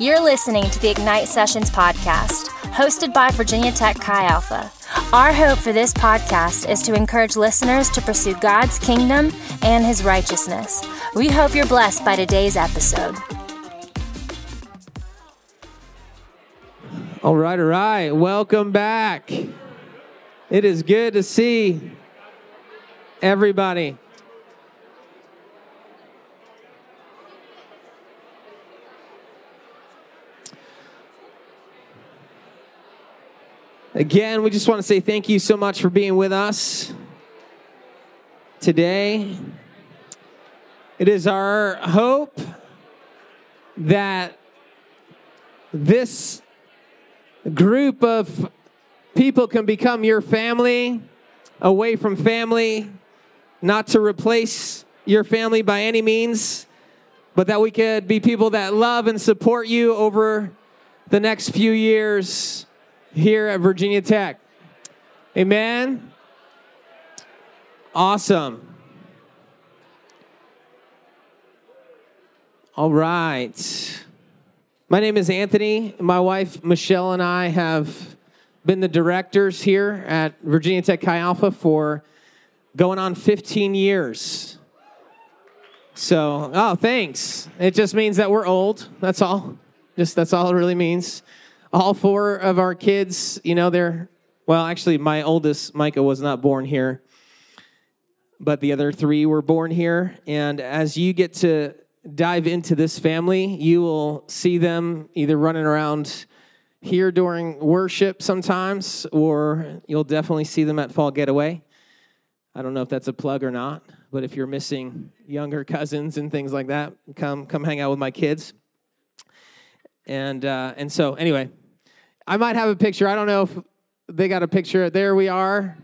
You're listening to the Ignite Sessions podcast, hosted by Virginia Tech Chi Alpha. Our hope for this podcast is to encourage listeners to pursue God's kingdom and his righteousness. We hope you're blessed by today's episode. All right, all right. Welcome back. It is good to see everybody. Again, we just want to say thank you so much for being with us today. It is our hope that this group of people can become your family away from family, not to replace your family by any means, but that we could be people that love and support you over the next few years here at Virginia Tech. Amen. Awesome. All right. My name is Anthony. My wife Michelle and I have been the directors here at Virginia Tech Chi Alpha for going on 15 years. So, oh, thanks. It just means that we're old. That's all. Just that's all it really means all four of our kids, you know, they're, well, actually, my oldest, Micah, was not born here, but the other three were born here. And as you get to dive into this family, you will see them either running around here during worship sometimes, or you'll definitely see them at Fall Getaway. I don't know if that's a plug or not, but if you're missing younger cousins and things like that, come come hang out with my kids. And uh, and so anyway, I might have a picture. I don't know if they got a picture. There we are.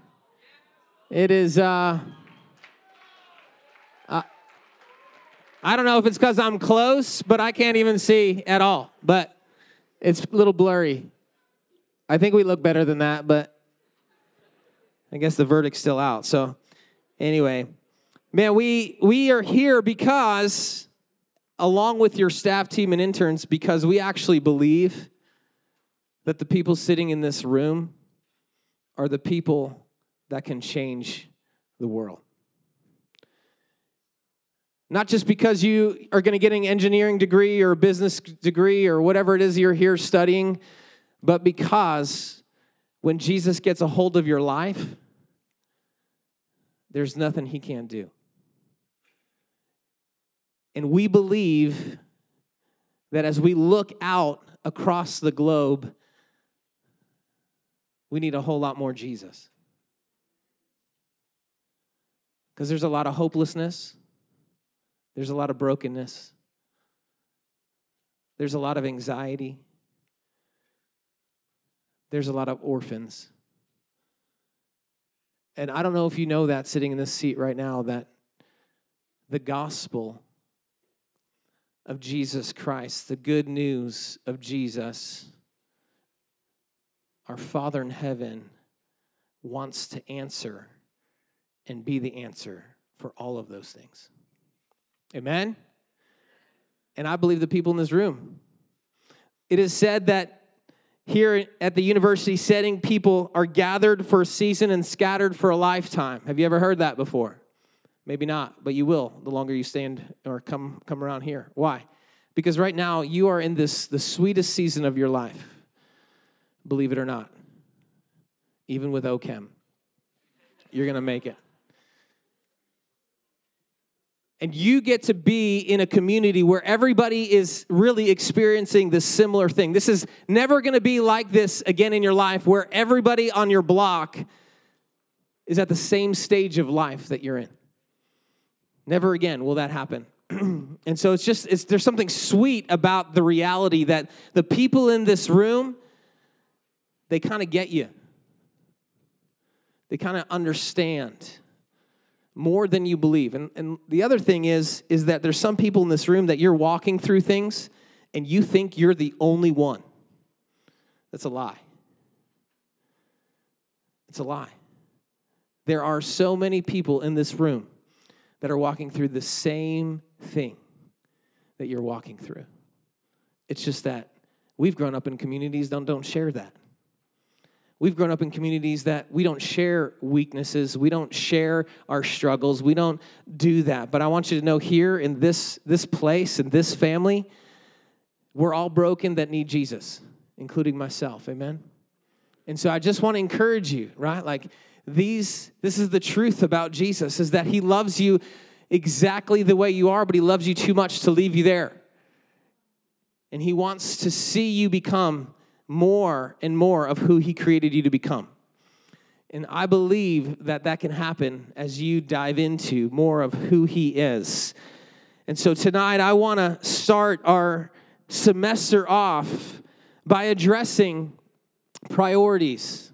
It is. Uh, uh, I don't know if it's because I'm close, but I can't even see at all. But it's a little blurry. I think we look better than that, but I guess the verdict's still out. So, anyway, man, we we are here because, along with your staff team and interns, because we actually believe that the people sitting in this room are the people that can change the world. Not just because you are going to get an engineering degree or a business degree or whatever it is you're here studying, but because when Jesus gets a hold of your life, there's nothing he can't do. And we believe that as we look out across the globe, we need a whole lot more Jesus. Because there's a lot of hopelessness, there's a lot of brokenness, there's a lot of anxiety, there's a lot of orphans. And I don't know if you know that sitting in this seat right now, that the gospel of Jesus Christ, the good news of Jesus, our Father in heaven wants to answer and be the answer for all of those things. Amen? And I believe the people in this room. It is said that here at the university setting, people are gathered for a season and scattered for a lifetime. Have you ever heard that before? Maybe not, but you will the longer you stand or come, come around here. Why? Because right now you are in this the sweetest season of your life believe it or not. Even with OChem, you're going to make it. And you get to be in a community where everybody is really experiencing this similar thing. This is never going to be like this again in your life where everybody on your block is at the same stage of life that you're in. Never again will that happen. and so it's just it's, there's something sweet about the reality that the people in this room they kind of get you. They kind of understand more than you believe. And, and the other thing is, is that there's some people in this room that you're walking through things and you think you're the only one. That's a lie. It's a lie. There are so many people in this room that are walking through the same thing that you're walking through. It's just that we've grown up in communities that don't share that. We've grown up in communities that we don't share weaknesses, we don't share our struggles, we don't do that. But I want you to know here in this, this place, in this family, we're all broken that need Jesus, including myself. Amen? And so I just want to encourage you, right? Like these, this is the truth about Jesus, is that he loves you exactly the way you are, but he loves you too much to leave you there. And he wants to see you become more and more of who He created you to become. And I believe that that can happen as you dive into more of who He is. And so tonight, I want to start our semester off by addressing priorities.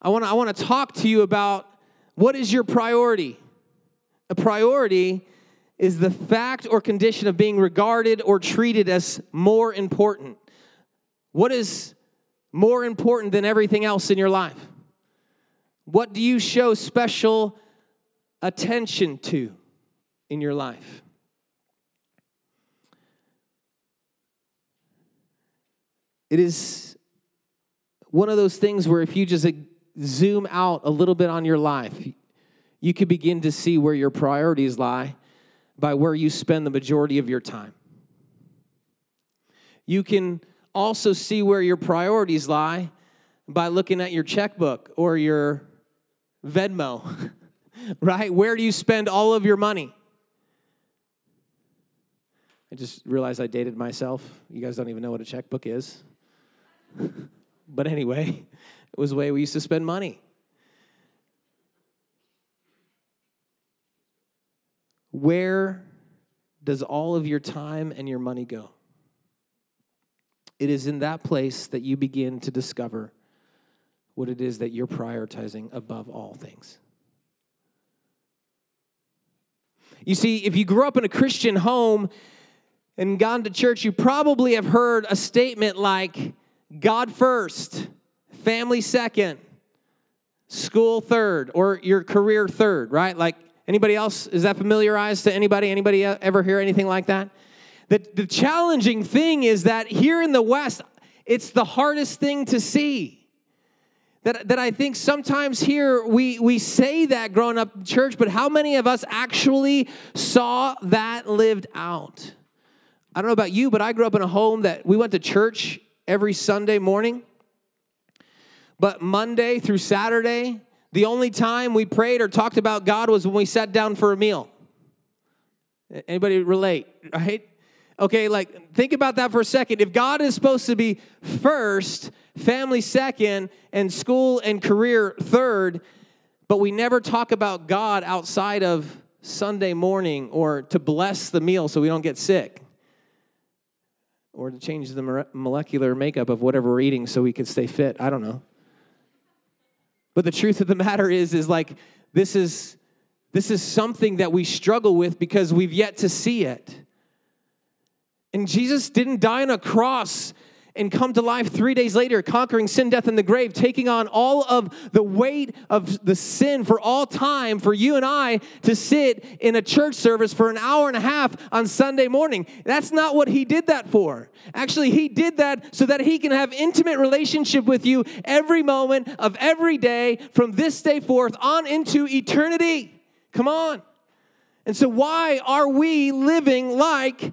I want to I want to talk to you about what is your priority? A priority is the fact or condition of being regarded or treated as more important. What is more important than everything else in your life? What do you show special attention to in your life? It is one of those things where if you just zoom out a little bit on your life, you can begin to see where your priorities lie by where you spend the majority of your time. You can also see where your priorities lie by looking at your checkbook or your Venmo, right? Where do you spend all of your money? I just realized I dated myself. You guys don't even know what a checkbook is. but anyway, it was the way we used to spend money. Where does all of your time and your money go? It is in that place that you begin to discover what it is that you're prioritizing above all things. You see, if you grew up in a Christian home and gone to church, you probably have heard a statement like God first, family second, school third, or your career third, right? Like anybody else, is that familiarized to anybody? Anybody ever hear anything like that? The, the challenging thing is that here in the West, it's the hardest thing to see. That, that I think sometimes here we, we say that growing up in church, but how many of us actually saw that lived out? I don't know about you, but I grew up in a home that we went to church every Sunday morning. But Monday through Saturday, the only time we prayed or talked about God was when we sat down for a meal. Anybody relate, right? Okay, like think about that for a second. If God is supposed to be first, family second, and school and career third, but we never talk about God outside of Sunday morning or to bless the meal so we don't get sick or to change the molecular makeup of whatever we're eating so we can stay fit. I don't know. But the truth of the matter is is like this is this is something that we struggle with because we've yet to see it. And Jesus didn't die on a cross and come to life three days later, conquering sin, death, and the grave, taking on all of the weight of the sin for all time for you and I to sit in a church service for an hour and a half on Sunday morning. That's not what he did that for. Actually, he did that so that he can have intimate relationship with you every moment of every day from this day forth on into eternity. Come on. And so, why are we living like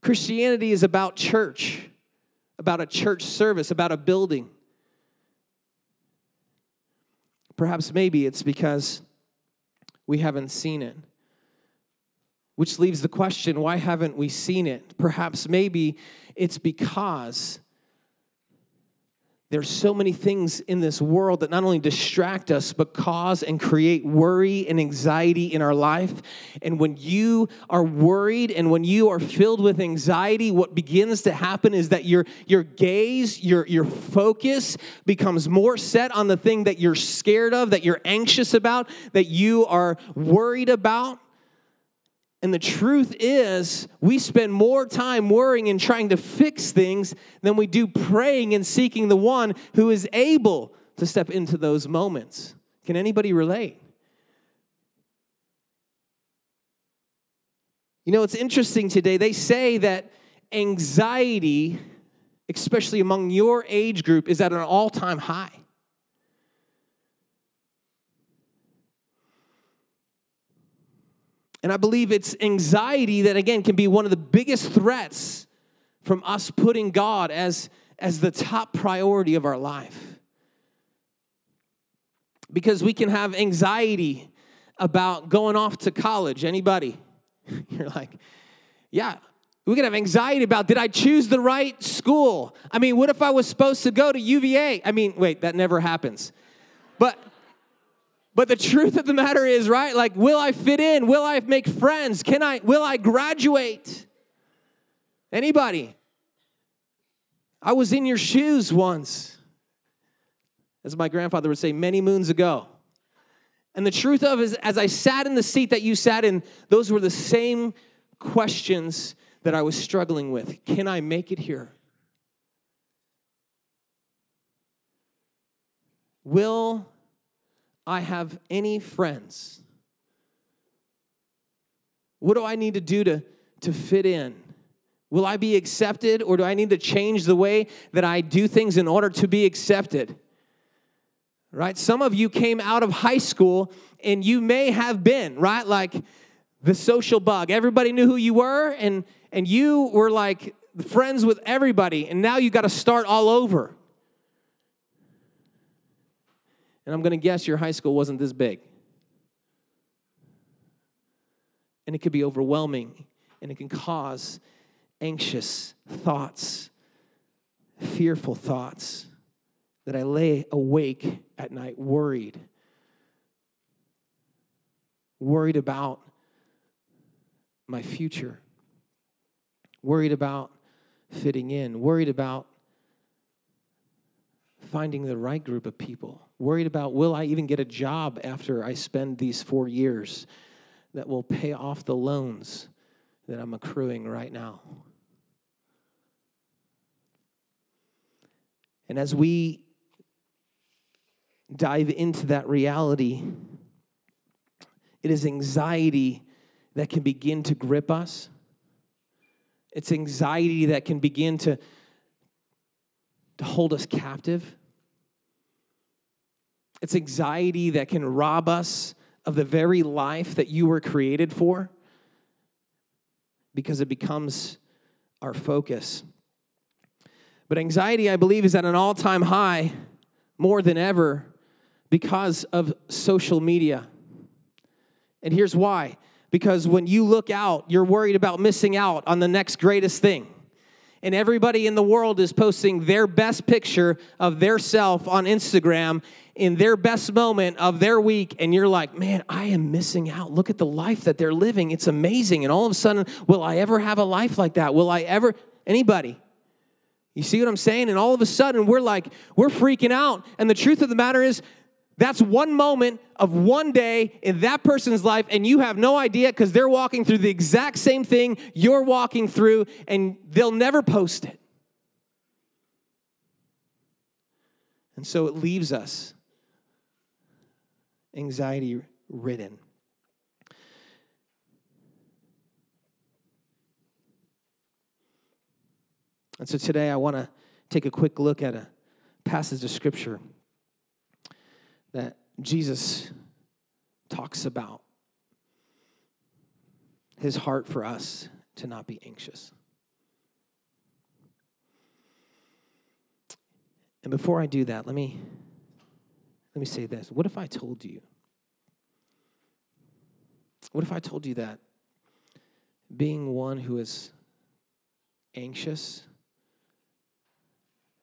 Christianity is about church, about a church service, about a building. Perhaps maybe it's because we haven't seen it. Which leaves the question why haven't we seen it? Perhaps maybe it's because there's so many things in this world that not only distract us, but cause and create worry and anxiety in our life. And when you are worried and when you are filled with anxiety, what begins to happen is that your, your gaze, your, your focus becomes more set on the thing that you're scared of, that you're anxious about, that you are worried about. And the truth is, we spend more time worrying and trying to fix things than we do praying and seeking the one who is able to step into those moments. Can anybody relate? You know, it's interesting today. They say that anxiety, especially among your age group, is at an all time high. And I believe it's anxiety that, again, can be one of the biggest threats from us putting God as, as the top priority of our life. Because we can have anxiety about going off to college. Anybody? You're like, yeah, we can have anxiety about did I choose the right school? I mean, what if I was supposed to go to UVA? I mean, wait, that never happens. But but the truth of the matter is, right? Like, will I fit in? Will I make friends? Can I, will I graduate? Anybody? I was in your shoes once, as my grandfather would say, many moons ago. And the truth of is, as I sat in the seat that you sat in, those were the same questions that I was struggling with. Can I make it here? Will I have any friends? What do I need to do to, to fit in? Will I be accepted or do I need to change the way that I do things in order to be accepted? Right? Some of you came out of high school and you may have been, right? Like the social bug. Everybody knew who you were and and you were like friends with everybody and now you got to start all over. And I'm going to guess your high school wasn't this big. And it could be overwhelming and it can cause anxious thoughts, fearful thoughts that I lay awake at night worried. Worried about my future, worried about fitting in, worried about finding the right group of people, worried about will I even get a job after I spend these four years that will pay off the loans that I'm accruing right now. And as we dive into that reality, it is anxiety that can begin to grip us. It's anxiety that can begin to, to hold us captive. It's anxiety that can rob us of the very life that you were created for because it becomes our focus. But anxiety, I believe, is at an all time high more than ever because of social media. And here's why because when you look out, you're worried about missing out on the next greatest thing. And everybody in the world is posting their best picture of their self on Instagram in their best moment of their week. And you're like, man, I am missing out. Look at the life that they're living. It's amazing. And all of a sudden, will I ever have a life like that? Will I ever? Anybody? You see what I'm saying? And all of a sudden, we're like, we're freaking out. And the truth of the matter is, that's one moment of one day in that person's life, and you have no idea because they're walking through the exact same thing you're walking through, and they'll never post it. And so it leaves us anxiety ridden. And so today I want to take a quick look at a passage of scripture that Jesus talks about his heart for us to not be anxious. And before I do that, let me let me say this. What if I told you? What if I told you that being one who is anxious,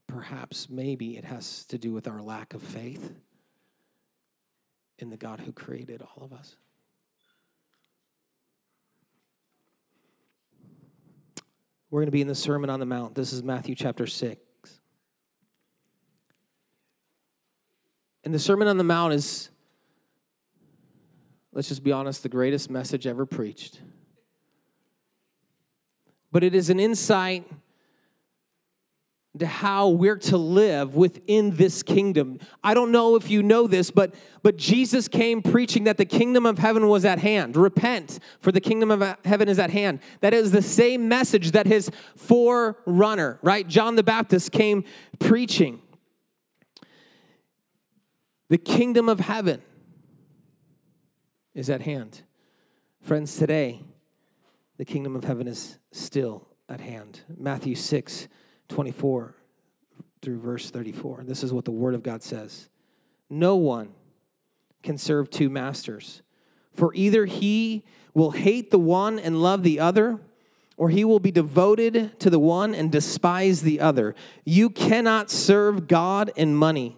perhaps maybe it has to do with our lack of faith? in the God who created all of us. We're going to be in the Sermon on the Mount. This is Matthew chapter 6. And the Sermon on the Mount is, let's just be honest, the greatest message ever preached. But it is an insight to how we're to live within this kingdom. I don't know if you know this, but but Jesus came preaching that the kingdom of heaven was at hand. Repent, for the kingdom of heaven is at hand. That is the same message that his forerunner, right? John the Baptist came preaching. The kingdom of heaven is at hand. Friends, today, the kingdom of heaven is still at hand. Matthew 6 24 through verse 34. This is what the Word of God says No one can serve two masters, for either he will hate the one and love the other, or he will be devoted to the one and despise the other. You cannot serve God and money.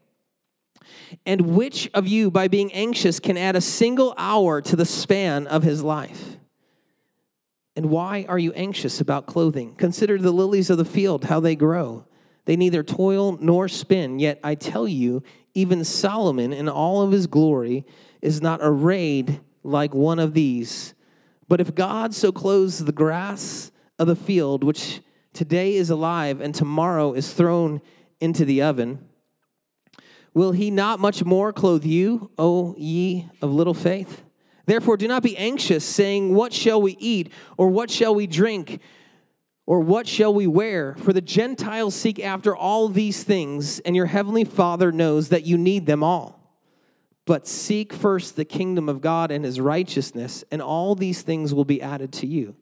And which of you, by being anxious, can add a single hour to the span of his life? And why are you anxious about clothing? Consider the lilies of the field, how they grow. They neither toil nor spin, yet I tell you, even Solomon in all of his glory is not arrayed like one of these. But if God so clothes the grass of the field, which today is alive and tomorrow is thrown into the oven, will he not much more clothe you, O ye of little faith? Therefore, do not be anxious, saying, What shall we eat, or what shall we drink? Or what shall we wear? For the Gentiles seek after all these things, and your heavenly Father knows that you need them all. But seek first the kingdom of God and his righteousness, and all these things will be added to you.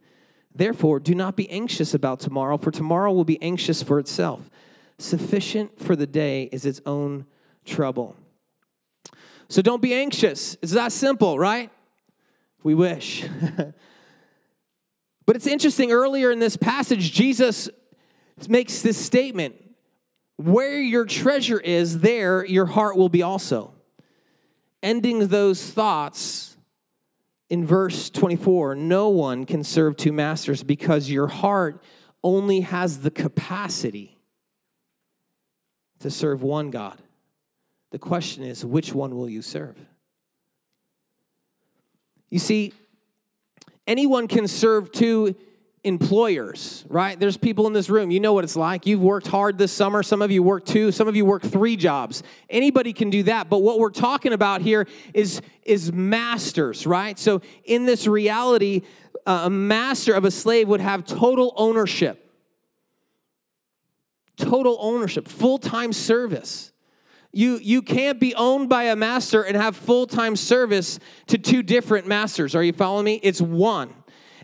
Therefore, do not be anxious about tomorrow, for tomorrow will be anxious for itself. Sufficient for the day is its own trouble. So don't be anxious. It's that simple, right? We wish. But it's interesting, earlier in this passage, Jesus makes this statement where your treasure is, there your heart will be also. Ending those thoughts in verse 24 no one can serve two masters because your heart only has the capacity to serve one God. The question is, which one will you serve? You see, anyone can serve two employers, right? There's people in this room, you know what it's like. You've worked hard this summer. Some of you work two, some of you work three jobs. Anybody can do that. But what we're talking about here is, is masters, right? So in this reality, uh, a master of a slave would have total ownership. Total ownership, full time service. You, you can't be owned by a master and have full time service to two different masters. Are you following me? It's one.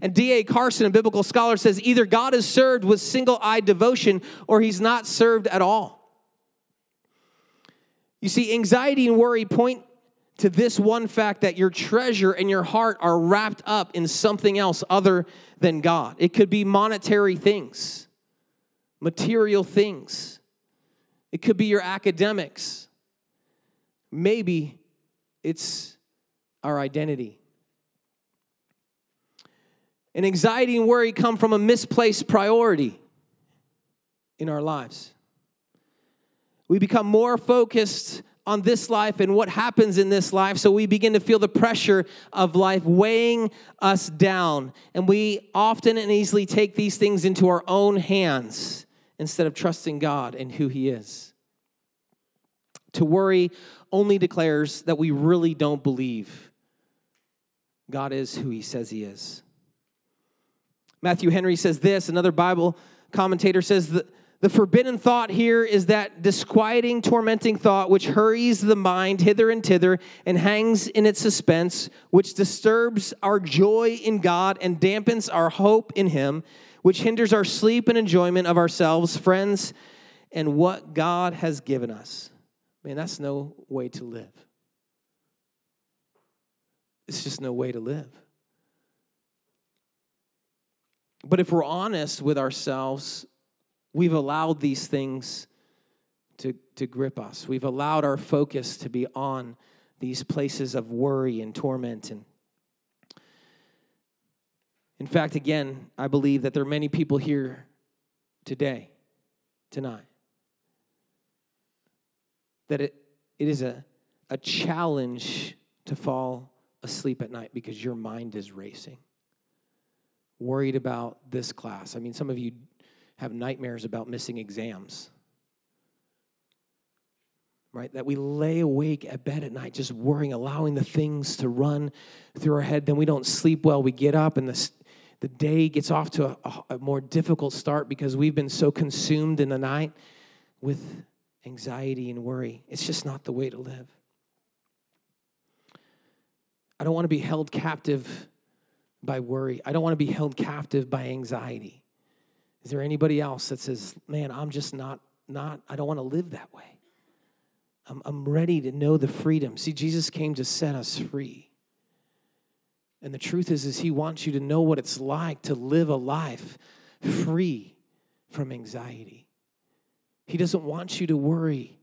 And D.A. Carson, a biblical scholar, says either God is served with single eyed devotion or he's not served at all. You see, anxiety and worry point to this one fact that your treasure and your heart are wrapped up in something else other than God. It could be monetary things, material things it could be your academics. Maybe it's our identity. And anxiety and worry come from a misplaced priority in our lives. We become more focused on this life and what happens in this life, so we begin to feel the pressure of life weighing us down. And we often and easily take these things into our own hands instead of trusting God and who He is. To worry only declares that we really don't believe God is who He says He is. Matthew Henry says this, another Bible commentator says that the forbidden thought here is that disquieting, tormenting thought which hurries the mind hither and thither and hangs in its suspense, which disturbs our joy in God and dampens our hope in Him which hinders our sleep and enjoyment of ourselves, friends, and what God has given us. Man, that's no way to live. It's just no way to live. But if we're honest with ourselves, we've allowed these things to, to grip us. We've allowed our focus to be on these places of worry and torment. And in fact, again, I believe that there are many people here today, tonight, that it, it is a, a challenge to fall asleep at night because your mind is racing. Worried about this class. I mean, some of you have nightmares about missing exams right? That we lay awake at bed at night just worrying, allowing the things to run through our head. Then we don't sleep well. We get up and the, the day gets off to a, a more difficult start because we've been so consumed in the night with anxiety and worry. It's just not the way to live. I don't want to be held captive by worry. I don't want to be held captive by anxiety. Is there anybody else that says, "Man, I'm just not not I don't want to live that way." I'm, I'm ready to know the freedom. See, Jesus came to set us free. And the truth is, is he wants you to know what it's like to live a life free from anxiety. He doesn't want you to worry.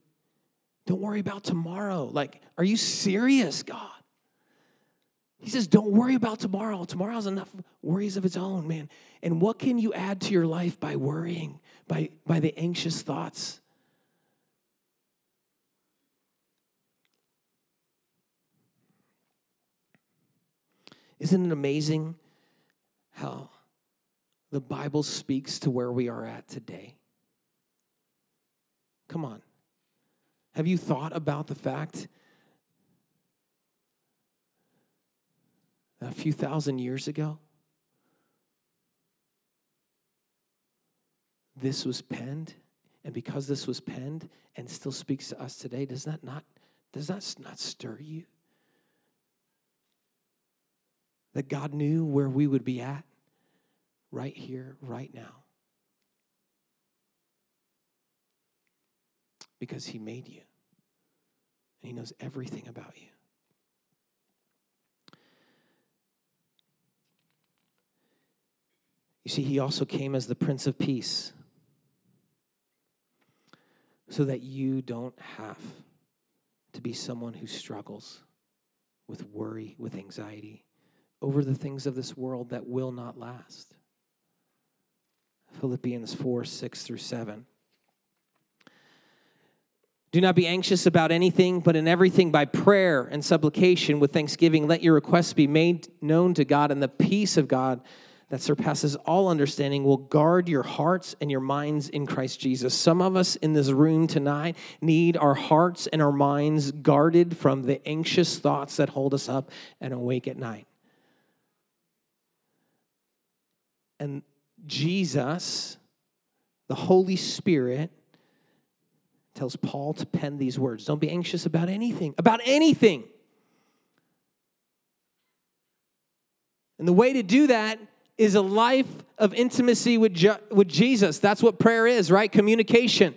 Don't worry about tomorrow. Like, are you serious, God? He says, Don't worry about tomorrow. Tomorrow has enough worries of its own, man. And what can you add to your life by worrying, by, by the anxious thoughts? Isn't it amazing how the Bible speaks to where we are at today? Come on. Have you thought about the fact that a few thousand years ago, this was penned? And because this was penned and still speaks to us today, does that not, does that not stir you? That God knew where we would be at right here, right now. Because He made you, and He knows everything about you. You see, He also came as the Prince of Peace so that you don't have to be someone who struggles with worry, with anxiety over the things of this world that will not last. Philippians 4 6 through 7. Do not be anxious about anything, but in everything by prayer and supplication with thanksgiving, let your requests be made known to God, and the peace of God that surpasses all understanding will guard your hearts and your minds in Christ Jesus. Some of us in this room tonight need our hearts and our minds guarded from the anxious thoughts that hold us up and awake at night. And Jesus, the Holy Spirit, tells Paul to pen these words Don't be anxious about anything, about anything. And the way to do that is a life of intimacy with, with Jesus. That's what prayer is, right? Communication.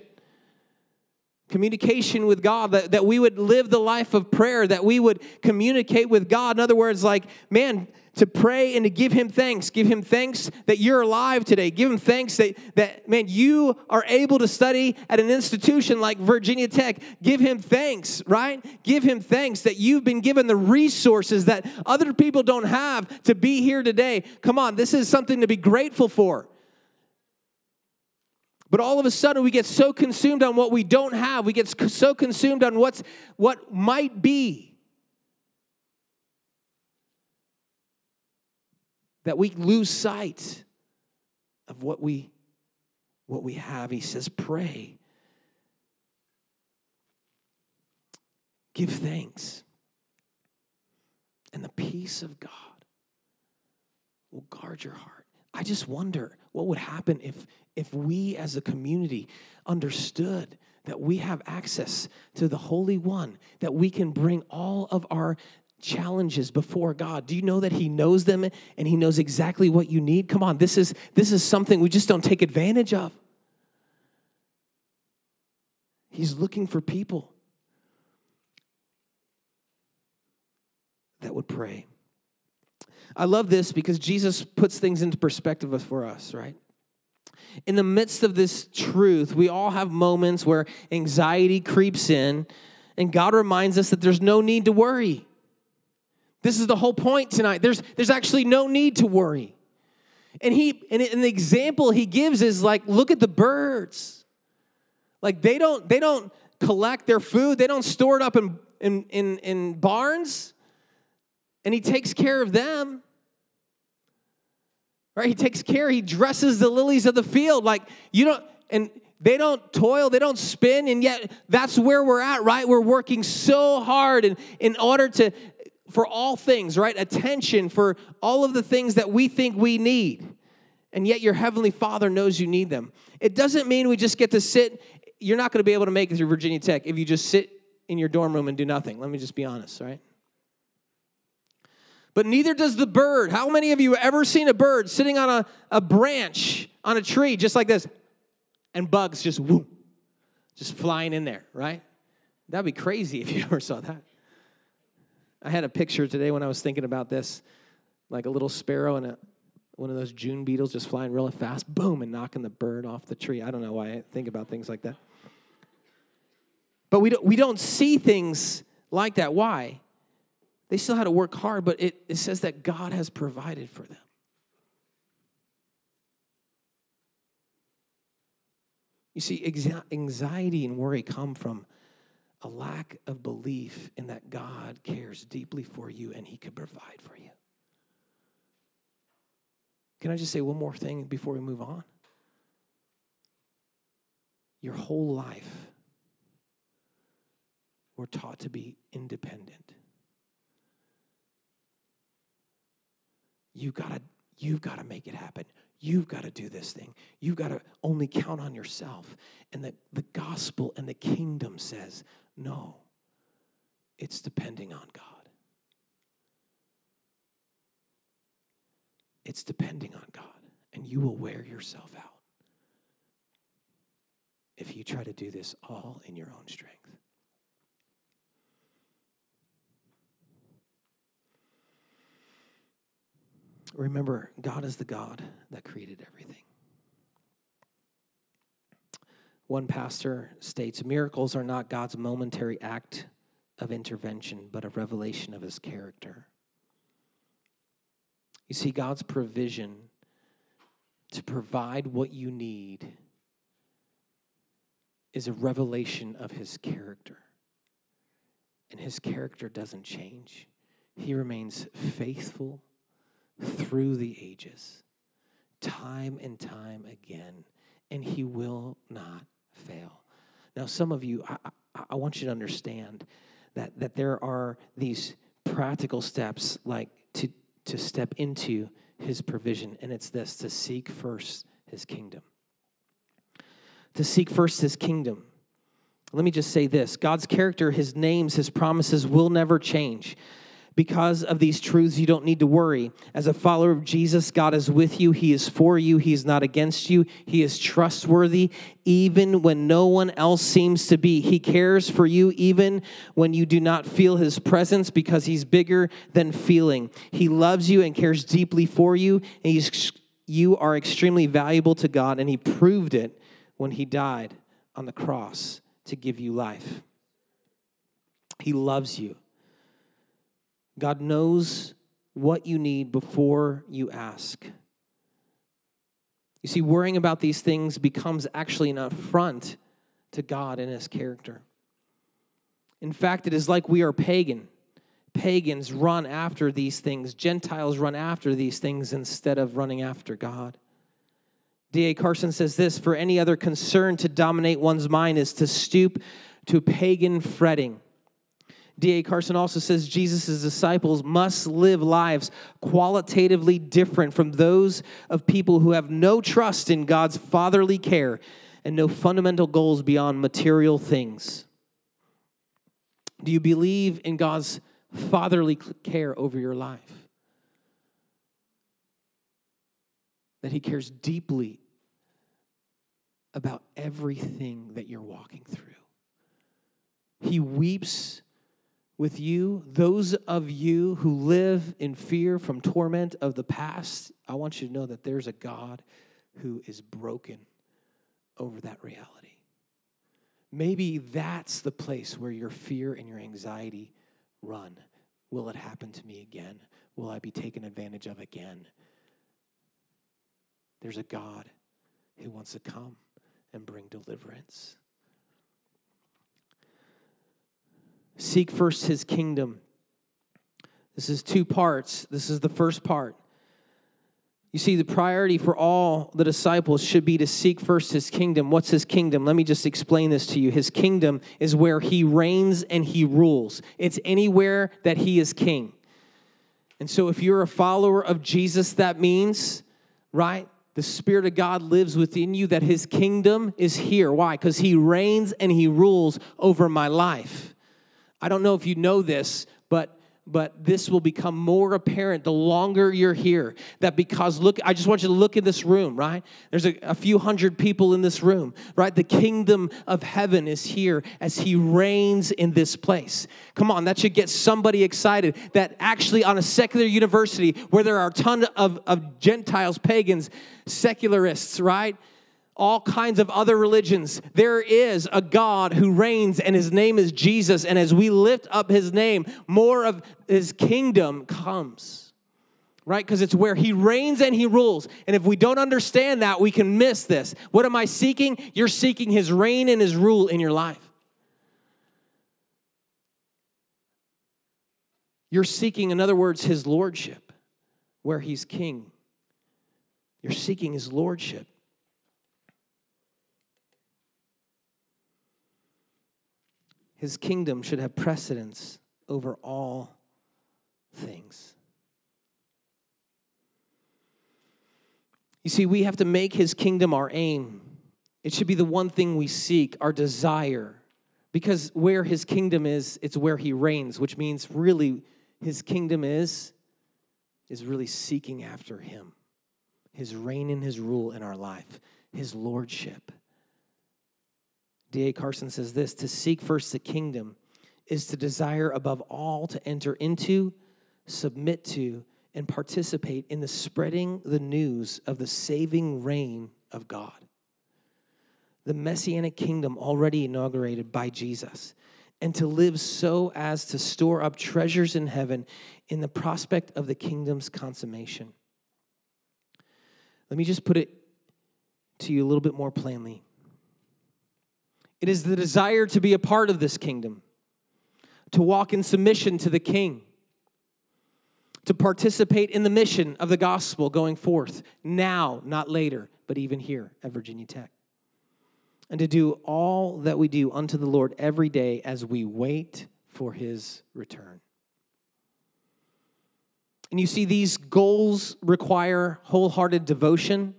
Communication with God, that, that we would live the life of prayer, that we would communicate with God. In other words, like, man, to pray and to give him thanks. Give him thanks that you're alive today. Give him thanks that, that man, you are able to study at an institution like Virginia Tech. Give him thanks, right? Give him thanks that you've been given the resources that other people don't have to be here today. Come on, this is something to be grateful for. But all of a sudden, we get so consumed on what we don't have. We get so consumed on what's what might be that we lose sight of what we what we have. He says, pray. Give thanks. And the peace of God will guard your heart. I just wonder what would happen if if we as a community understood that we have access to the Holy One, that we can bring all of our challenges before God. Do you know that he knows them and he knows exactly what you need? Come on, this is this is something we just don't take advantage of. He's looking for people that would pray. I love this because Jesus puts things into perspective for us, right? In the midst of this truth, we all have moments where anxiety creeps in, and God reminds us that there's no need to worry. This is the whole point tonight. There's, there's actually no need to worry. And he and, the example he gives is like, look at the birds. Like they don't they don't collect their food, they don't store it up in in in, in barns, and he takes care of them. Right? He takes care, he dresses the lilies of the field. Like you don't and they don't toil, they don't spin, and yet that's where we're at, right? We're working so hard in, in order to for all things, right? Attention for all of the things that we think we need. And yet your heavenly Father knows you need them. It doesn't mean we just get to sit. You're not going to be able to make it through Virginia Tech if you just sit in your dorm room and do nothing. Let me just be honest, right? But neither does the bird. How many of you ever seen a bird sitting on a, a branch on a tree just like this and bugs just whoop, just flying in there, right? That'd be crazy if you ever saw that. I had a picture today when I was thinking about this, like a little sparrow and a, one of those June beetles just flying really fast, boom, and knocking the bird off the tree. I don't know why I think about things like that. But we don't, we don't see things like that. Why? They still had to work hard, but it, it says that God has provided for them. You see, anxiety and worry come from a lack of belief in that God cares deeply for you and He could provide for you. Can I just say one more thing before we move on? Your whole life, we're taught to be independent. You gotta, you've got to make it happen. You've got to do this thing. You've got to only count on yourself. And the, the gospel and the kingdom says, no, it's depending on God. It's depending on God, and you will wear yourself out if you try to do this all in your own strength. Remember, God is the God that created everything. One pastor states miracles are not God's momentary act of intervention, but a revelation of his character. You see, God's provision to provide what you need is a revelation of his character. And his character doesn't change, he remains faithful through the ages, time and time again, and he will not fail. Now, some of you, I, I, I want you to understand that, that there are these practical steps like to, to step into his provision, and it's this to seek first his kingdom. To seek first his kingdom. Let me just say this God's character, his names, his promises will never change. Because of these truths, you don't need to worry. As a follower of Jesus, God is with you. He is for you. He is not against you. He is trustworthy, even when no one else seems to be. He cares for you, even when you do not feel His presence, because He's bigger than feeling. He loves you and cares deeply for you. And he's, you are extremely valuable to God, and He proved it when He died on the cross to give you life. He loves you. God knows what you need before you ask. You see, worrying about these things becomes actually an affront to God and His character. In fact, it is like we are pagan. Pagans run after these things, Gentiles run after these things instead of running after God. D.A. Carson says this For any other concern to dominate one's mind is to stoop to pagan fretting. D.A. Carson also says Jesus' disciples must live lives qualitatively different from those of people who have no trust in God's fatherly care and no fundamental goals beyond material things. Do you believe in God's fatherly care over your life? That He cares deeply about everything that you're walking through. He weeps with you, those of you who live in fear from torment of the past, I want you to know that there's a God who is broken over that reality. Maybe that's the place where your fear and your anxiety run. Will it happen to me again? Will I be taken advantage of again? There's a God who wants to come and bring deliverance. Seek first his kingdom. This is two parts. This is the first part. You see, the priority for all the disciples should be to seek first his kingdom. What's his kingdom? Let me just explain this to you. His kingdom is where he reigns and he rules, it's anywhere that he is king. And so, if you're a follower of Jesus, that means, right? The Spirit of God lives within you, that his kingdom is here. Why? Because he reigns and he rules over my life. I don't know if you know this, but but this will become more apparent the longer you're here. That because, look, I just want you to look in this room, right? There's a, a, few hundred people in this room, right? The kingdom of heaven is here as he reigns in this place. Come on, that should get somebody excited that actually on a secular university where there are a ton of, of Gentiles, pagans, secularists, right? All kinds of other religions. There is a God who reigns, and his name is Jesus. And as we lift up his name, more of his kingdom comes, right? Because it's where he reigns and he rules. And if we don't understand that, we can miss this. What am I seeking? You're seeking his reign and his rule in your life. You're seeking, in other words, his lordship, where he's king. You're seeking his lordship. His kingdom should have precedence over all things. You see, we have to make his kingdom our aim. It should be the one thing we seek, our desire. Because where his kingdom is, it's where he reigns, which means really his kingdom is is really seeking after him. His reign and his rule in our life, his lordship. D.A. Carson says this to seek first the kingdom is to desire above all to enter into, submit to, and participate in the spreading the news of the saving reign of God. The messianic kingdom already inaugurated by Jesus, and to live so as to store up treasures in heaven in the prospect of the kingdom's consummation. Let me just put it to you a little bit more plainly. It is the desire to be a part of this kingdom, to walk in submission to the king, to participate in the mission of the gospel going forth now, not later, but even here at Virginia Tech. And to do all that we do unto the Lord every day as we wait for his return. And you see, these goals require wholehearted devotion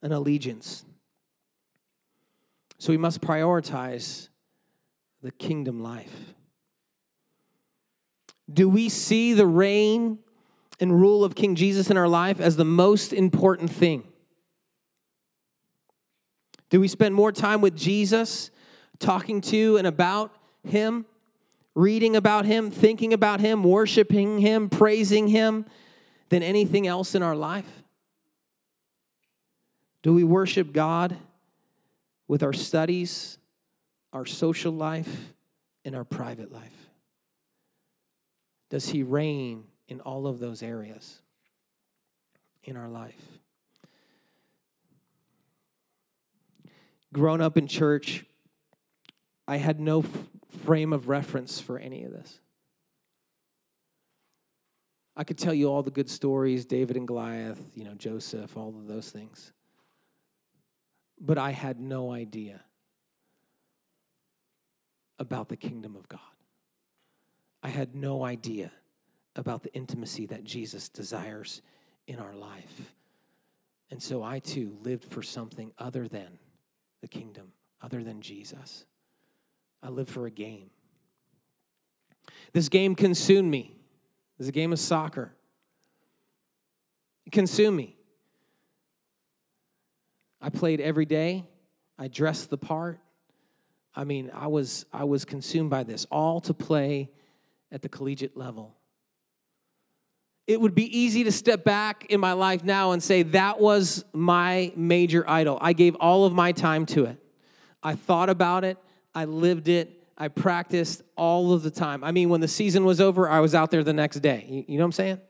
and allegiance. So we must prioritize the kingdom life. Do we see the reign and rule of King Jesus in our life as the most important thing? Do we spend more time with Jesus, talking to and about Him, reading about Him, thinking about Him, worshiping Him, praising Him, than anything else in our life? Do we worship God? With our studies, our social life, and our private life? Does He reign in all of those areas in our life? Grown up in church, I had no f- frame of reference for any of this. I could tell you all the good stories, David and Goliath, you know, Joseph, all of those things but I had no idea about the kingdom of God. I had no idea about the intimacy that Jesus desires in our life. And so I too lived for something other than the kingdom, other than Jesus. I lived for a game. This game consumed me. It was a game of soccer. It consumed me. I played every day. I dressed the part. I mean, I was I was consumed by this, all to play at the collegiate level. it would be easy to step back in my life now and say, that was my major idol. I gave all of my time to it. I thought about it, I lived it, I practiced all of the time. I mean, when the season was over, I was out there the next day. You, you know what I'm saying?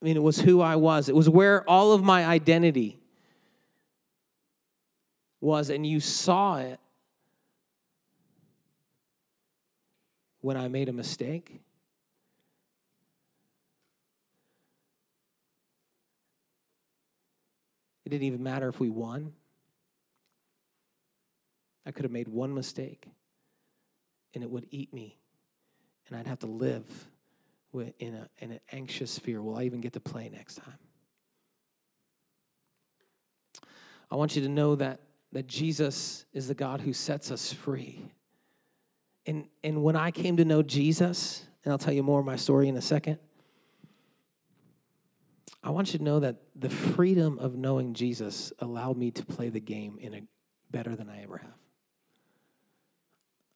I mean, it was who I was, it was where all of my identity was, and you saw it when I made a mistake. It didn't even matter if we won. I could have made one mistake and it would eat me. And I'd have to live in, a, in an anxious fear. Will I even get to play next time? I want you to know that, that Jesus is the God who sets us free. And, and when I came to know Jesus, and I'll tell you more of my story in a second, I want you to know that the freedom of knowing Jesus allowed me to play the game in a better than I ever have.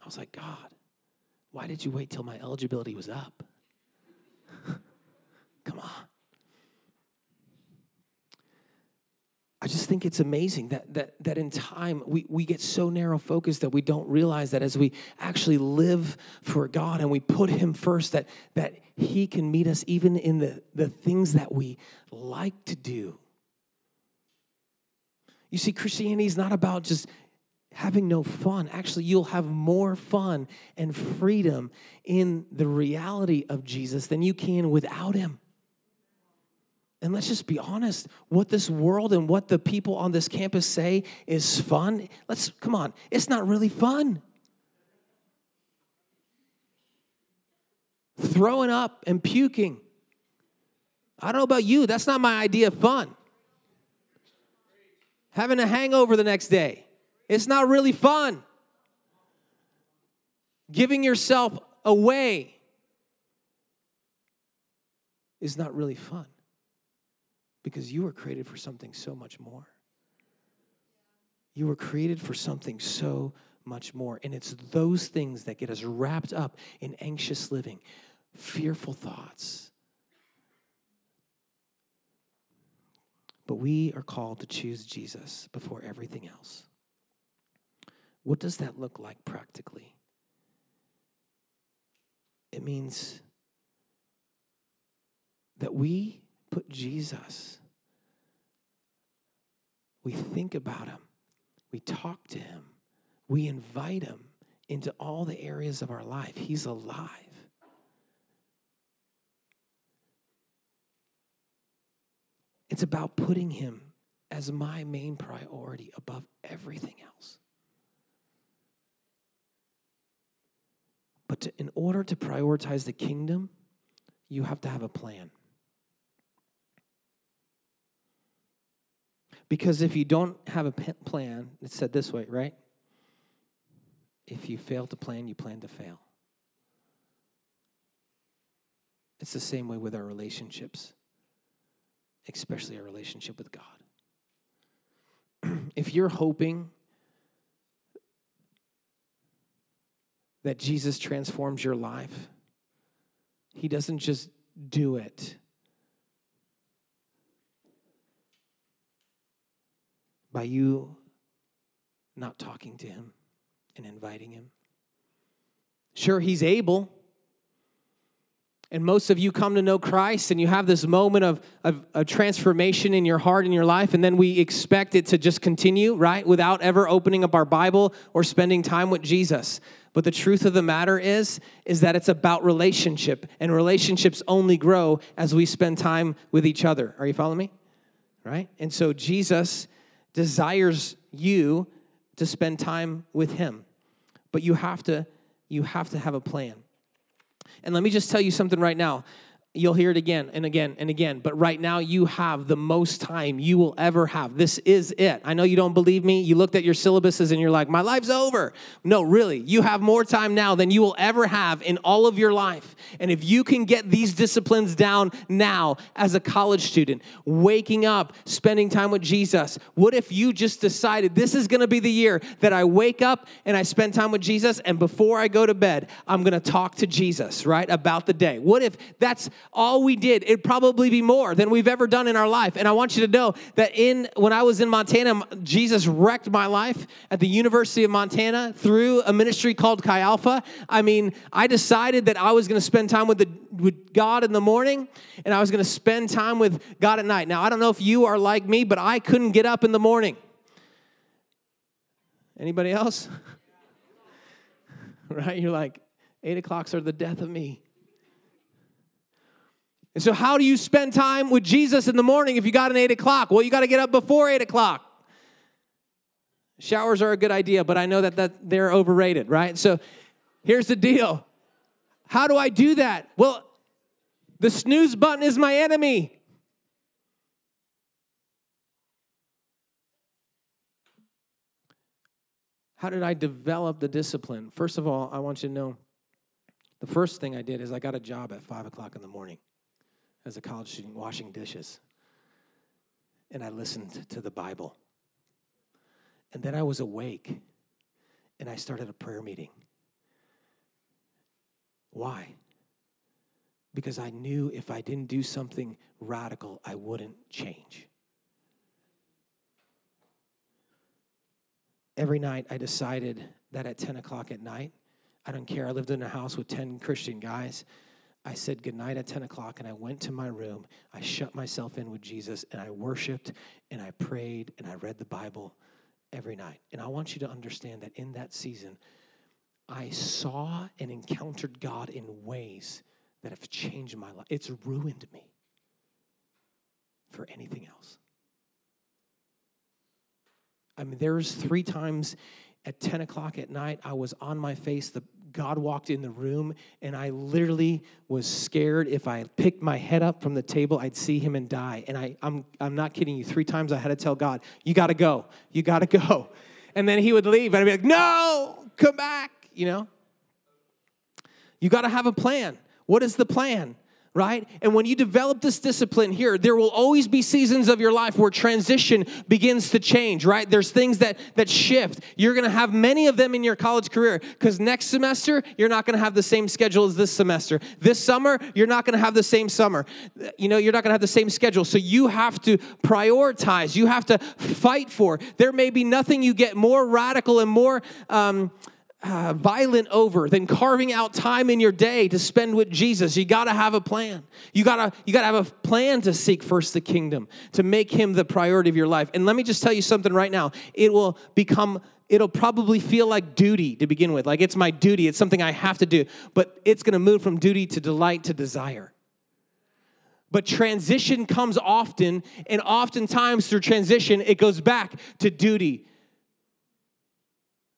I was like, God, why did you wait till my eligibility was up? Come on. I just think it's amazing that, that, that in time we, we get so narrow focused that we don't realize that as we actually live for God and we put Him first, that, that He can meet us even in the, the things that we like to do. You see, Christianity is not about just having no fun. Actually, you'll have more fun and freedom in the reality of Jesus than you can without Him. And let's just be honest, what this world and what the people on this campus say is fun. Let's come on, it's not really fun. Throwing up and puking. I don't know about you, that's not my idea of fun. Having a hangover the next day. It's not really fun. Giving yourself away is not really fun because you were created for something so much more. You were created for something so much more. And it's those things that get us wrapped up in anxious living, fearful thoughts. But we are called to choose Jesus before everything else. What does that look like practically? It means that we put Jesus, we think about him, we talk to him, we invite him into all the areas of our life. He's alive. It's about putting him as my main priority above everything else. But to, in order to prioritize the kingdom, you have to have a plan. Because if you don't have a plan, it's said this way, right? If you fail to plan, you plan to fail. It's the same way with our relationships, especially our relationship with God. if you're hoping that Jesus transforms your life. He doesn't just do it. By you not talking to him and inviting him. Sure, he's able and most of you come to know Christ and you have this moment of, of, of, transformation in your heart and your life, and then we expect it to just continue, right? Without ever opening up our Bible or spending time with Jesus. But the truth of the matter is, is that it's about relationship, and relationships only grow as we spend time with each other. Are you following me? Right? And so Jesus desires you to spend time with him. But you have to you have to have a plan. And let me just tell you something right now. You'll hear it again and again and again, but right now you have the most time you will ever have. This is it. I know you don't believe me. You looked at your syllabuses and you're like, my life's over. No, really, you have more time now than you will ever have in all of your life. And if you can get these disciplines down now as a college student, waking up, spending time with Jesus, what if you just decided this is gonna be the year that I wake up and I spend time with Jesus, and before I go to bed, I'm gonna talk to Jesus, right, about the day? What if that's all we did, it'd probably be more than we've ever done in our life. And I want you to know that in when I was in Montana, Jesus wrecked my life at the University of Montana through a ministry called Chi Alpha. I mean, I decided that I was going to spend time with the with God in the morning and I was going to spend time with God at night. Now, I don't know if you are like me, but I couldn't get up in the morning. Anybody else? right? You're like, eight o'clocks are the death of me. And so, how do you spend time with Jesus in the morning if you got an eight o'clock? Well, you got to get up before eight o'clock. Showers are a good idea, but I know that, that they're overrated, right? So, here's the deal How do I do that? Well, the snooze button is my enemy. How did I develop the discipline? First of all, I want you to know the first thing I did is I got a job at five o'clock in the morning as a college student washing dishes. And I listened to the Bible. And then I was awake and I started a prayer meeting. Why? Because I knew if I didn't do something radical, I wouldn't change. every night I decided that at 10 o'clock at night, I don't care. I lived in a house with 10 Christian guys. I said goodnight at 10 o'clock and I went to my room. I shut myself in with Jesus and I worshiped and I prayed and I read the Bible every night. And I want you to understand that in that season, I saw and encountered God in ways that have changed my life. It's ruined me for anything else. I mean, there's three times at 10 o'clock at night, I was on my face. The God walked in the room, and I literally was scared. If I picked my head up from the table, I'd see him and die. And I, I'm, I'm not kidding you. Three times I had to tell God, You got to go. You got to go. And then he would leave, and I'd be like, No, come back. You know? You got to have a plan. What is the plan? Right? And when you develop this discipline here, there will always be seasons of your life where transition begins to change, right? There's things that that shift. You're going to have many of them in your college career cuz next semester you're not going to have the same schedule as this semester. This summer you're not going to have the same summer. You know, you're not going to have the same schedule. So you have to prioritize. You have to fight for. There may be nothing you get more radical and more um, uh, violent over than carving out time in your day to spend with Jesus. You got to have a plan. You got to you got to have a plan to seek first the kingdom, to make him the priority of your life. And let me just tell you something right now. It will become it'll probably feel like duty to begin with. Like it's my duty, it's something I have to do, but it's going to move from duty to delight to desire. But transition comes often, and oftentimes through transition, it goes back to duty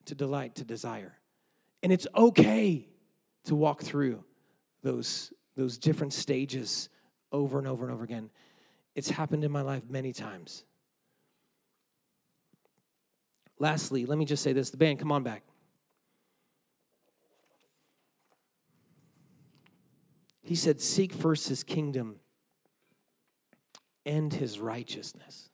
to delight, to desire. And it's okay to walk through those, those different stages over and over and over again. It's happened in my life many times. Lastly, let me just say this the band, come on back. He said, Seek first his kingdom and his righteousness.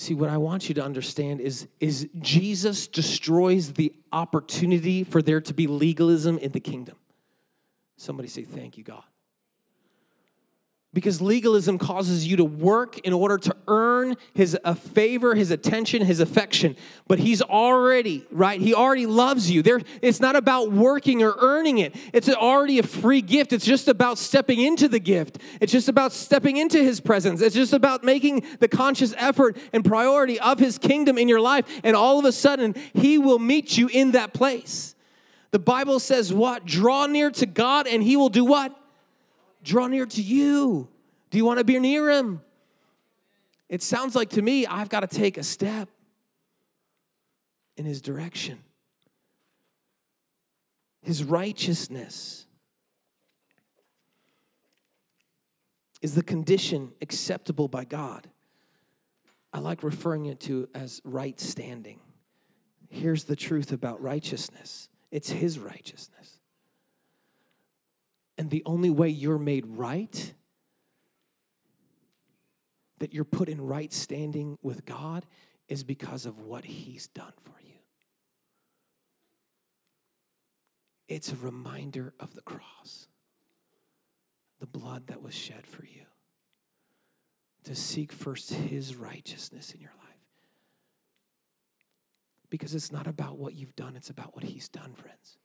See, what I want you to understand is, is Jesus destroys the opportunity for there to be legalism in the kingdom. Somebody say, Thank you, God. Because legalism causes you to work in order to earn his a favor, his attention, his affection. But he's already, right? He already loves you. There, it's not about working or earning it. It's already a free gift. It's just about stepping into the gift. It's just about stepping into his presence. It's just about making the conscious effort and priority of his kingdom in your life. And all of a sudden, he will meet you in that place. The Bible says what? Draw near to God and he will do what? Draw near to you. Do you want to be near him? It sounds like to me, I've got to take a step in his direction. His righteousness is the condition acceptable by God. I like referring it to as right standing. Here's the truth about righteousness it's his righteousness. And the only way you're made right, that you're put in right standing with God, is because of what He's done for you. It's a reminder of the cross, the blood that was shed for you, to seek first His righteousness in your life. Because it's not about what you've done, it's about what He's done, friends.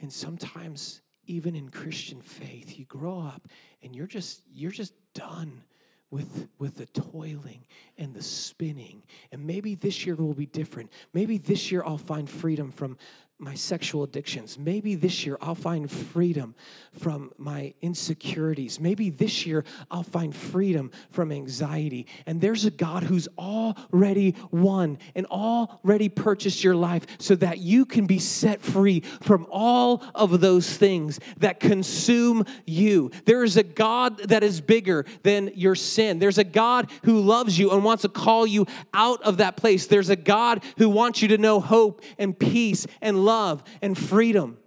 And sometimes, even in Christian faith, you grow up and you're just, you're just done with, with the toiling and the spinning. And maybe this year will be different. Maybe this year I'll find freedom from my sexual addictions. Maybe this year I'll find freedom from my insecurities. Maybe this year I'll find freedom from anxiety. And there's a God who's already won and already purchased your life so that you can be set free from all of those things that consume you. There is a God that is bigger than your sin. There's a God who loves you and wants to call you out of that place. There's a God who wants you to know hope and peace and love and freedom.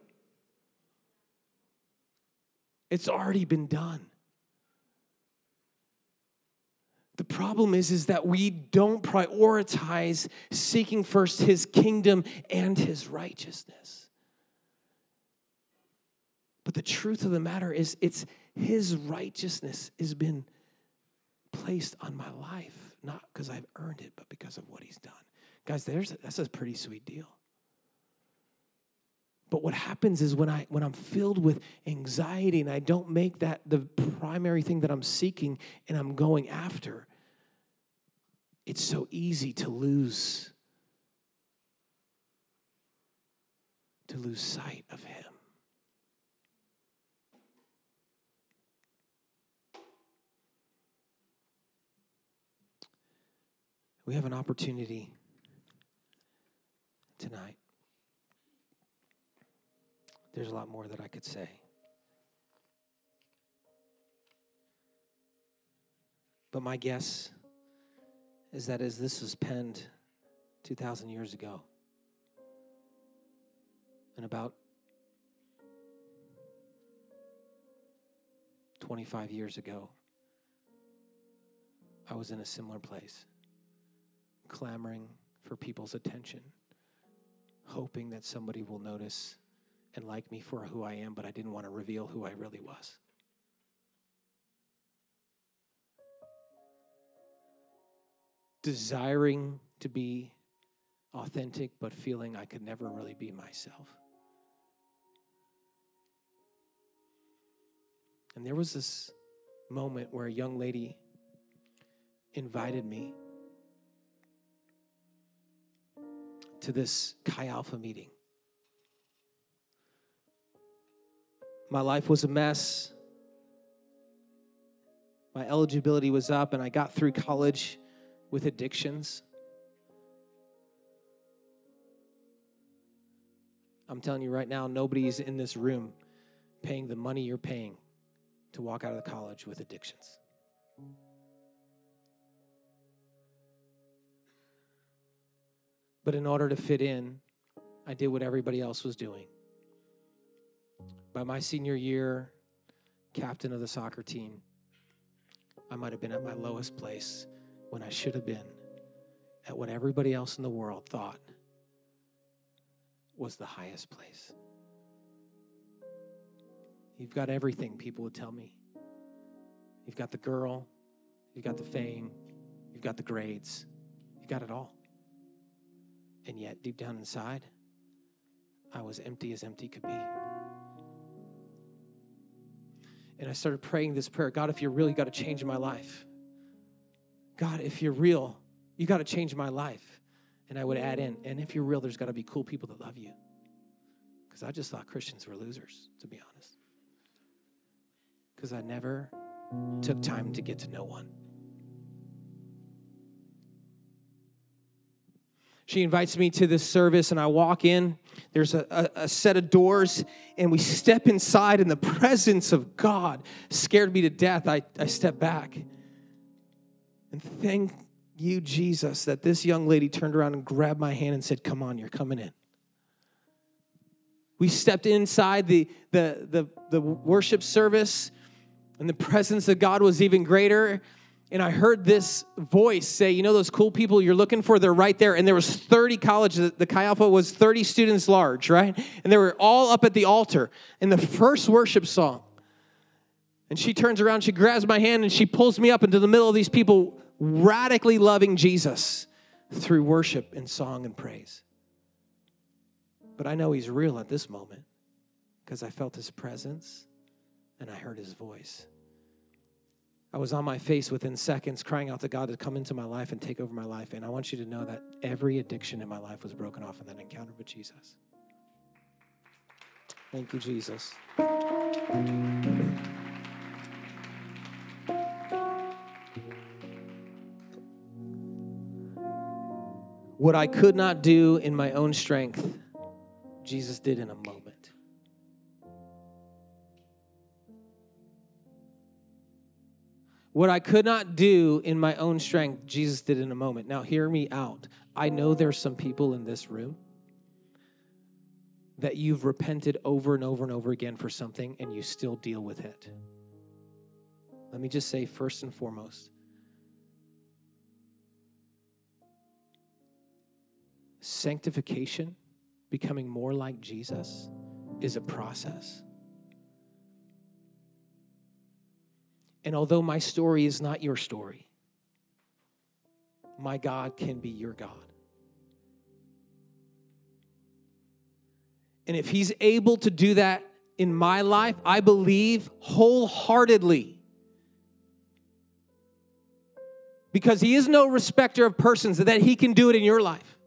It's already been done. The problem is, is that we don't prioritize seeking first his kingdom and his righteousness. But the truth of the matter is, it's his righteousness has been placed on my life, not because I've earned it, but because of what he's done. Guys, there's, that's a pretty sweet deal. But what happens is when I when I'm filled with anxiety and I don't make that the primary thing that I'm seeking and I'm going after, it's so easy to lose to lose sight of him. We have an opportunity tonight there's a lot more that I could say. But my guess is that as this was penned 2,000 years ago, and about 25 years ago, I was in a similar place, clamoring for people's attention, hoping that somebody will notice and like me for who I am, but I didn't want to reveal who I really was. Desiring to be authentic, but feeling I could never really be myself. And there was this moment where a young lady invited me to this Chi Alpha meeting. My life was a mess. My eligibility was up, and I got through college with addictions. I'm telling you right now, nobody's in this room paying the money you're paying to walk out of the college with addictions. But in order to fit in, I did what everybody else was doing. By my senior year, captain of the soccer team, I might have been at my lowest place when I should have been at what everybody else in the world thought was the highest place. You've got everything, people would tell me. You've got the girl, you've got the fame, you've got the grades, you've got it all. And yet, deep down inside, I was empty as empty could be. And I started praying this prayer God, if you're real, you got to change my life. God, if you're real, you got to change my life. And I would add in, and if you're real, there's got to be cool people that love you. Because I just thought Christians were losers, to be honest. Because I never took time to get to know one. She invites me to this service, and I walk in. There's a, a, a, set of doors, and we step inside, and the presence of God scared me to death. I, I step back. And thank you, Jesus, that this young lady turned around and grabbed my hand and said, Come on, you're coming in. We stepped inside the, the, the, the worship service, and the presence of God was even greater. And I heard this voice say, "You know those cool people you're looking for? They're right there." And there was 30 colleges. The Chi Alpha was 30 students large, right? And they were all up at the altar in the first worship song. And she turns around, she grabs my hand, and she pulls me up into the middle of these people radically loving Jesus through worship and song and praise. But I know He's real at this moment because I felt His presence and I heard His voice. I was on my face within seconds, crying out to God to come into my life and take over my life. And I want you to know that every addiction in my life was broken off in that encounter with Jesus. Thank you, Jesus. What I could not do in my own strength, Jesus did in a moment. What I could not do in my own strength, Jesus did in a moment. Now, hear me out. I know there's some people in this room that you've repented over and over and over again for something and you still deal with it. Let me just say, first and foremost, sanctification, becoming more like Jesus, is a process. And although my story is not your story, my God can be your God. And if He's able to do that in my life, I believe wholeheartedly. Because He is no respecter of persons, that He can do it in your life.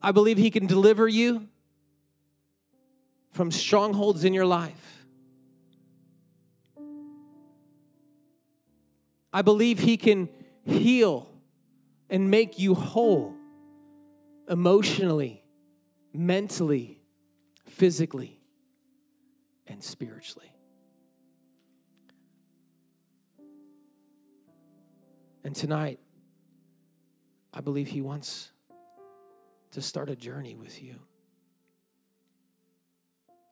I believe He can deliver you from strongholds in your life. I believe He can heal and make you whole emotionally, mentally, physically, and spiritually. And tonight, I believe He wants to start a journey with you.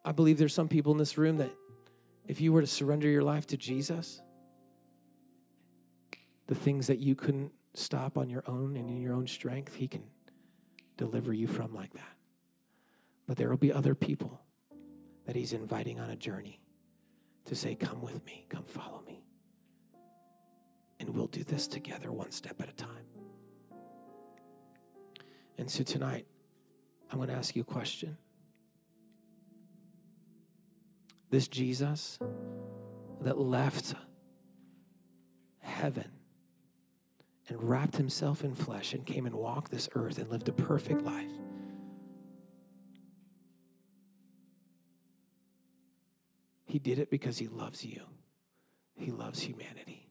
I believe there's some people in this room that if you were to surrender your life to Jesus, the things that you couldn't stop on your own and in your own strength, He can deliver you from like that. But there will be other people that He's inviting on a journey to say, Come with me, come follow me. And we'll do this together one step at a time. And so tonight, I'm going to ask you a question. This Jesus that left heaven and wrapped himself in flesh and came and walked this earth and lived a perfect life. He did it because he loves you. He loves humanity.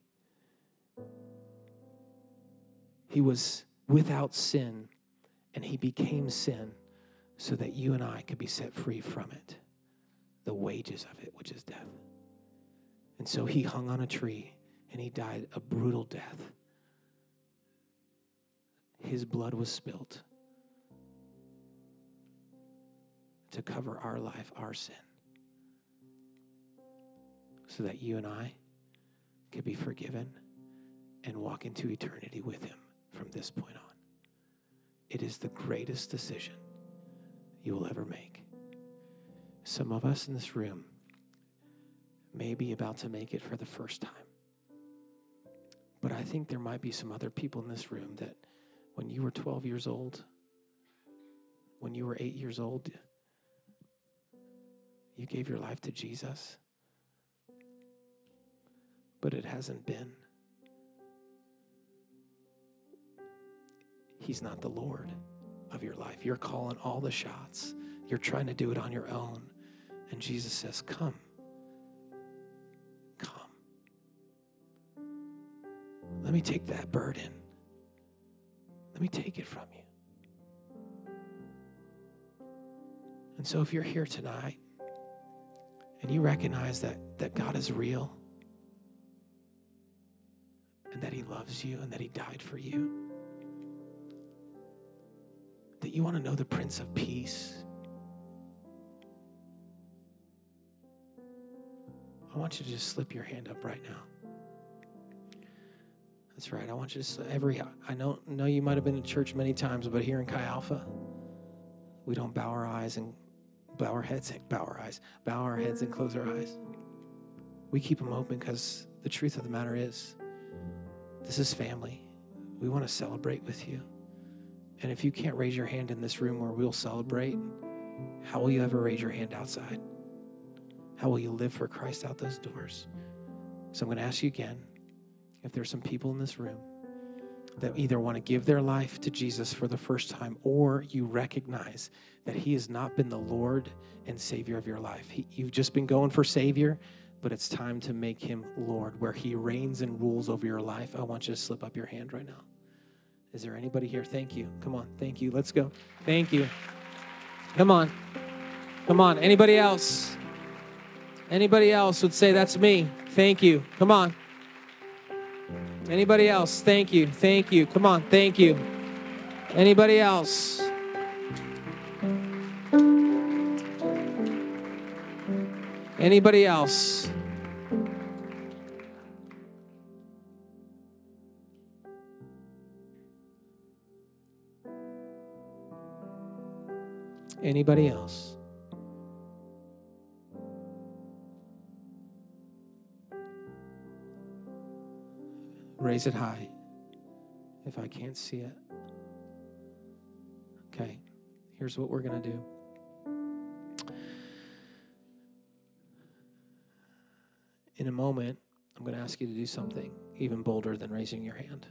He was without sin and he became sin so that you and I could be set free from it the wages of it, which is death. And so he hung on a tree and he died a brutal death. His blood was spilt to cover our life, our sin, so that you and I could be forgiven and walk into eternity with him from this point on. It is the greatest decision you will ever make. Some of us in this room may be about to make it for the first time. But I think there might be some other people in this room that when you were 12 years old, when you were eight years old, you gave your life to Jesus, but it hasn't been. He's not the Lord of your life. You're calling all the shots. You're trying to do it on your own. And Jesus says, Come. Come. Let me take that burden. Let me take it from you. And so, if you're here tonight and you recognize that, that God is real and that He loves you and that He died for you, that you want to know the Prince of Peace I want you to just slip your hand up right now. That's right. I want you to every. I know know you might have been in church many times, but here in Chi Alpha, we don't bow our eyes and bow our heads, and bow our eyes, bow our heads and close our eyes. We keep them open because the truth of the matter is, this is family. We want to celebrate with you. And if you can't raise your hand in this room where we'll celebrate, how will you ever raise your hand outside? How will you live for Christ out those doors? So I'm going to ask you again if there's some people in this room that either want to give their life to Jesus for the first time or you recognize that He has not been the Lord and Savior of your life. He, you've just been going for Savior, but it's time to make Him Lord, where He reigns and rules over your life. I want you to slip up your hand right now. Is there anybody here? Thank you. Come on. Thank you. Let's go. Thank you. Come on. Come on. Anybody else? Anybody else would say, That's me. Thank you. Come on. Anybody else? Thank you. Thank you. Come on. Thank you. Anybody else? Anybody else? Anybody else? Raise it high if I can't see it. Okay, here's what we're going to do. In a moment, I'm going to ask you to do something even bolder than raising your hand.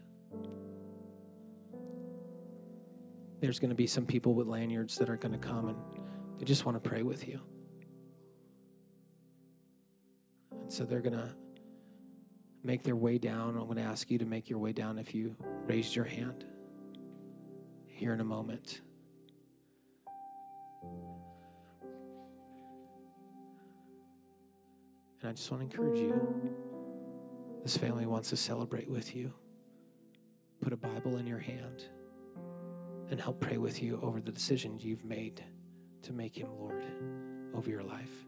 There's going to be some people with lanyards that are going to come and they just want to pray with you. And so they're going to make their way down. I'm going to ask you to make your way down if you raised your hand here in a moment. And I just want to encourage you. This family wants to celebrate with you. Put a Bible in your hand and help pray with you over the decisions you've made to make Him Lord over your life.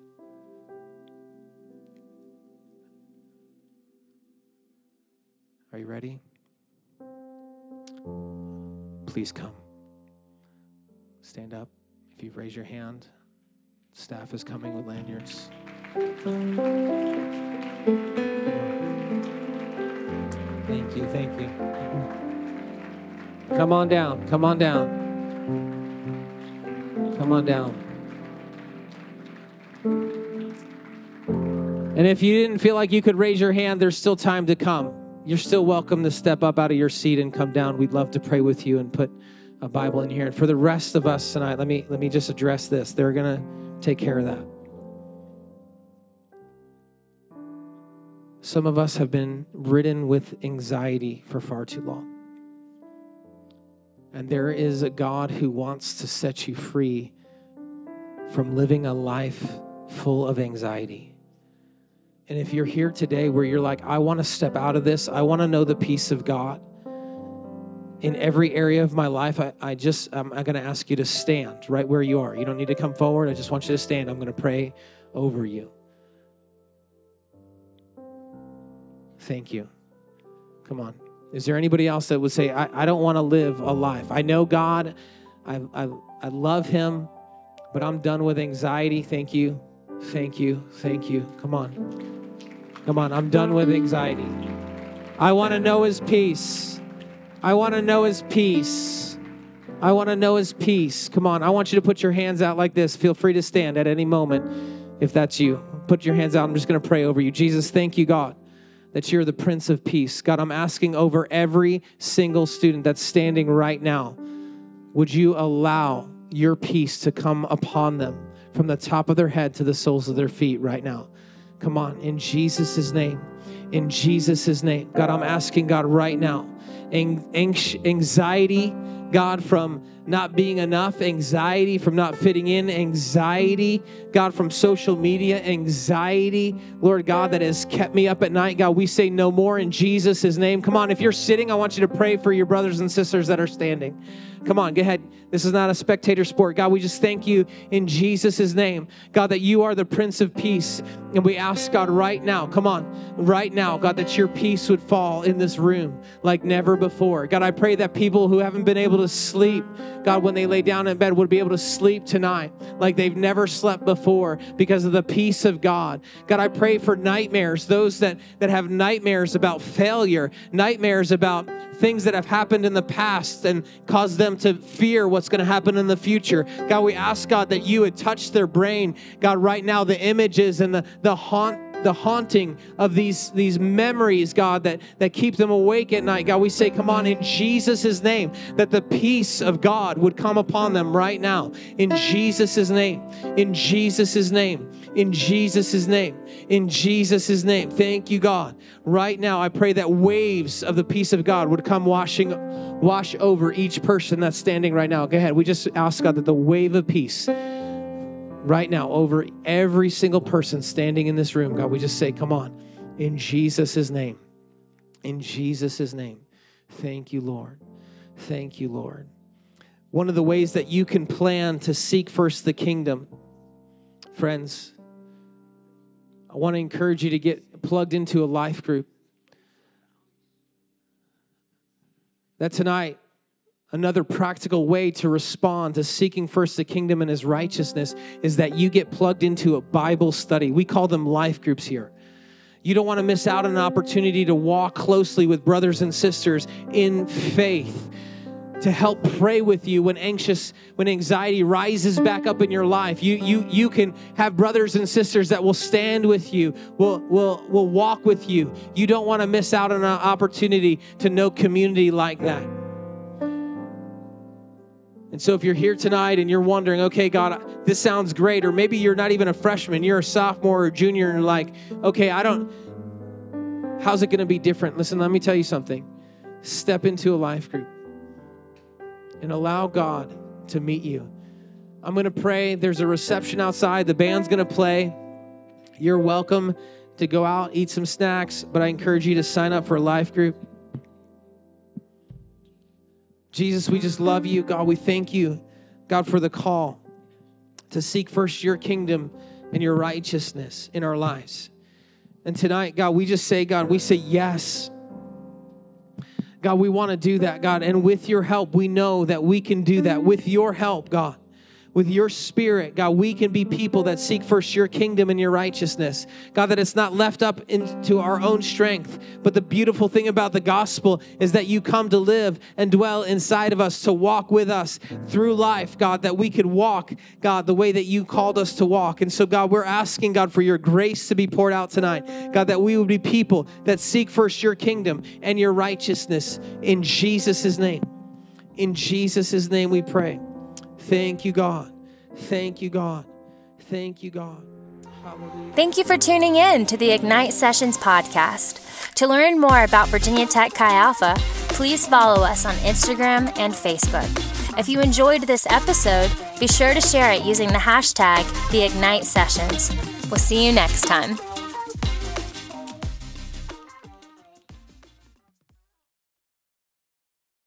Are you ready? Please come. Stand up. If you raise your hand, staff is coming with lanyards. Thank you, thank you. Come on down, come on down. Come on down. And if you didn't feel like you could raise your hand, there's still time to come you're still welcome to step up out of your seat and come down. We'd love to pray with you and put a Bible in here. And for the rest of us tonight, let me let me just address this. They're to take care of that. Some of us have been ridden with anxiety for far too long. And there is a God who wants to set you free from living a life full of anxiety. And if you're here today where you're like, I want to step out of this, I want to know the peace of God in every area of my life, I, I just, I'm, I'm going to ask you to stand right where you are. You don't need to come forward. I just want you to stand. I'm going to pray over you. Thank you. Come on. Is there anybody else that would say, I, I don't want to live a life? I know God, I, I, I love Him, but I'm done with anxiety. Thank you. Thank you. Thank you. Come on. Come on, I'm done with anxiety. I want to know His peace. I want to know His peace. I want to know His peace. Come on, I want you to put your hands out like this. Feel free to stand at any moment if that's you. Put your hands out. I'm just going to pray over you. Jesus, thank you, God, that you're the Prince of Peace. God, I'm asking over every single student that's standing right now. Would you allow your peace to come upon them from the top of their head to the soles of their feet right now? Come on, in Jesus' name. In Jesus' name. God, I'm asking God right now. Anxiety, God, from not being enough, anxiety from not fitting in, anxiety, God, from social media, anxiety, Lord God, that has kept me up at night. God, we say no more in Jesus' name. Come on, if you're sitting, I want you to pray for your brothers and sisters that are standing. Come on, go ahead. This is not a spectator sport. God, we just thank you in Jesus' name. God, that you are the Prince of Peace. And we ask, God, right now, come on, right now, God, that your peace would fall in this room like never before. God, I pray that people who haven't been able to sleep, God, when they lay down in bed, would be able to sleep tonight like they've never slept before because of the peace of God. God, I pray for nightmares, those that, that have nightmares about failure, nightmares about things that have happened in the past and caused them to fear what's going to happen in the future. God, we ask, God, that you would touch their brain. God, right now, the images and the, the haunt the haunting of these these memories god that that keep them awake at night god we say come on in jesus' name that the peace of god would come upon them right now in jesus' name in jesus' name in jesus' name in jesus' name thank you god right now i pray that waves of the peace of god would come washing wash over each person that's standing right now go ahead we just ask god that the wave of peace right now over every single person standing in this room. God, we just say, come on, in Jesus' name. In Jesus' name. Thank you, Lord. Thank you, Lord. One of the ways that you can plan to seek first the kingdom, friends, I want to encourage you to get plugged into a life group. That tonight, Another practical way to respond to seeking first the kingdom and his righteousness is that you get plugged into a Bible study. We call them life groups here. You don't want to miss out on an opportunity to walk closely with brothers and sisters in faith to help pray with you when anxious when anxiety rises back up in your life you you you can have brothers and sisters that will stand with you will will will walk with you you don't want to miss out on an opportunity to know community like that and so, if you're here tonight and you're wondering, okay, God, this sounds great, or maybe you're not even a freshman, you're a sophomore or junior, and you're like, okay, I don't, how's it going to be different? Listen, let me tell you something. Step into a life group and allow God to meet you. I'm going to pray. There's a reception outside, the band's going to play. You're welcome to go out, eat some snacks, but I encourage you to sign up for a life group. Jesus, we just love you. God, we thank you, God, for the call to seek first your kingdom and your righteousness in our lives. And tonight, God, we just say, God, we say yes. God, we want to do that, God. And with your help, we know that we can do that. With your help, God with your spirit, God, we can be people that seek first your kingdom and your righteousness. God, that it's not left up into our own strength. But the beautiful thing about the gospel is that you come to live and dwell inside of us, to walk with us through life, God, that we could walk, God, the way that you called us to walk. And so, God, we're asking, God, for your grace to be poured out tonight. God, that we would be people that seek first your kingdom and your righteousness in Jesus' name. In Jesus' name we pray. Thank you, God. Thank you, God. Thank you, God. Thank you for tuning in to the Ignite Sessions podcast. To learn more about Virginia Tech Chi Alpha, please follow us on Instagram and Facebook. If you enjoyed this episode, be sure to share it using the hashtag #TheIgniteSessions. We'll see you next time.